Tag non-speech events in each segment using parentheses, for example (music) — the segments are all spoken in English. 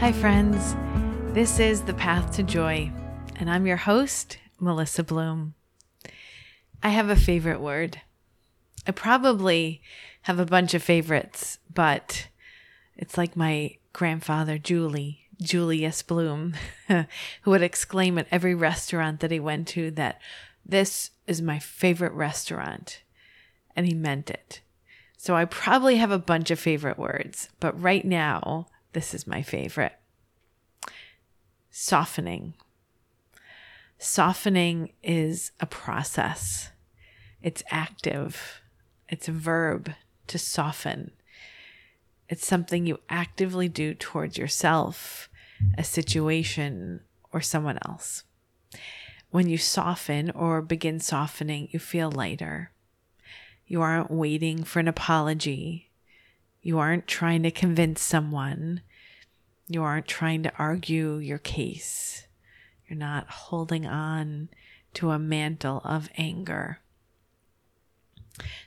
Hi, friends. This is The Path to Joy, and I'm your host, Melissa Bloom. I have a favorite word. I probably have a bunch of favorites, but it's like my grandfather, Julie, Julius Bloom, (laughs) who would exclaim at every restaurant that he went to that this is my favorite restaurant. And he meant it. So I probably have a bunch of favorite words, but right now, this is my favorite softening. Softening is a process, it's active, it's a verb to soften. It's something you actively do towards yourself, a situation, or someone else. When you soften or begin softening, you feel lighter. You aren't waiting for an apology. You aren't trying to convince someone. You aren't trying to argue your case. You're not holding on to a mantle of anger.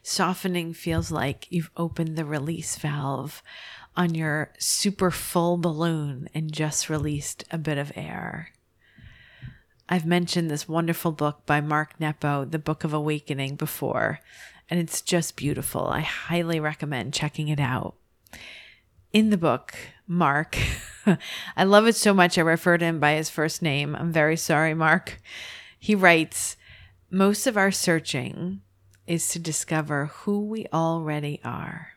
Softening feels like you've opened the release valve on your super full balloon and just released a bit of air. I've mentioned this wonderful book by Mark Nepo, The Book of Awakening, before, and it's just beautiful. I highly recommend checking it out. In the book, Mark, (laughs) I love it so much I refer to him by his first name. I'm very sorry, Mark. He writes Most of our searching is to discover who we already are.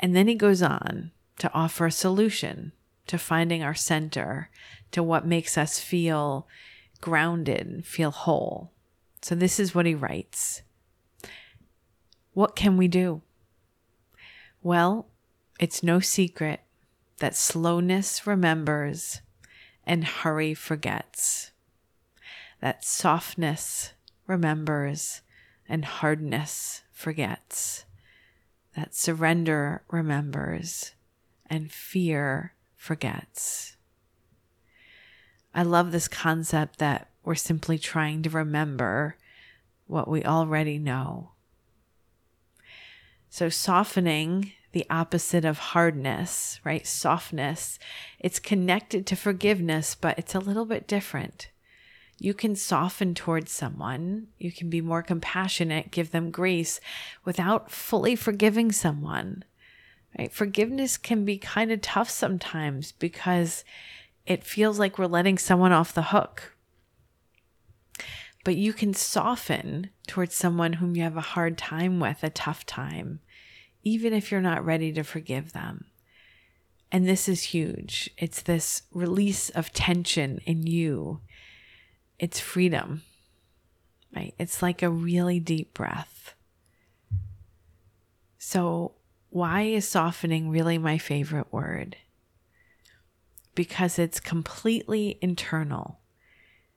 And then he goes on to offer a solution to finding our center, to what makes us feel grounded, feel whole. So, this is what he writes What can we do? Well, it's no secret that slowness remembers and hurry forgets, that softness remembers and hardness forgets, that surrender remembers and fear forgets. I love this concept that we're simply trying to remember what we already know. So, softening, the opposite of hardness, right? Softness, it's connected to forgiveness, but it's a little bit different you can soften towards someone, you can be more compassionate, give them grace without fully forgiving someone. Right? Forgiveness can be kind of tough sometimes because it feels like we're letting someone off the hook. But you can soften towards someone whom you have a hard time with, a tough time, even if you're not ready to forgive them. And this is huge. It's this release of tension in you it's freedom, right? It's like a really deep breath. So, why is softening really my favorite word? Because it's completely internal.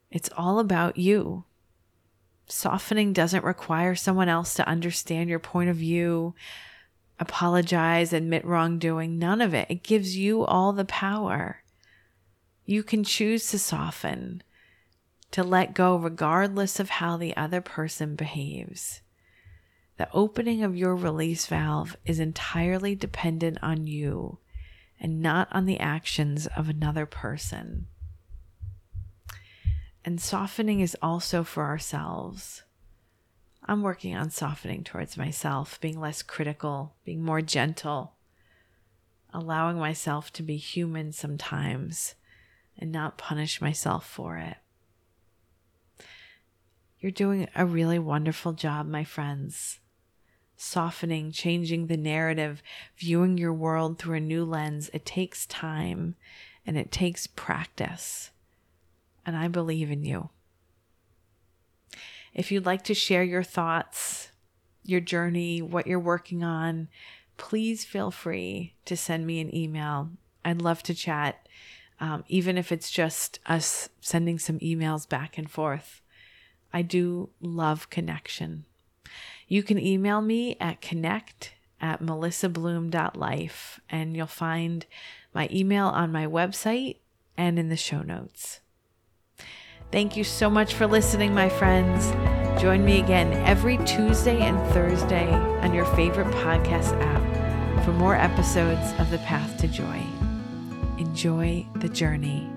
It's all about you. Softening doesn't require someone else to understand your point of view, apologize, admit wrongdoing. None of it. It gives you all the power. You can choose to soften to let go regardless of how the other person behaves. The opening of your release valve is entirely dependent on you and not on the actions of another person. And softening is also for ourselves. I'm working on softening towards myself, being less critical, being more gentle, allowing myself to be human sometimes and not punish myself for it. You're doing a really wonderful job, my friends. Softening, changing the narrative, viewing your world through a new lens. It takes time and it takes practice. And I believe in you. If you'd like to share your thoughts, your journey, what you're working on, please feel free to send me an email. I'd love to chat, um, even if it's just us sending some emails back and forth. I do love connection. You can email me at connect at melissabloom.life and you'll find my email on my website and in the show notes. Thank you so much for listening, my friends. Join me again every Tuesday and Thursday on your favorite podcast app for more episodes of The Path to Joy. enjoy the journey.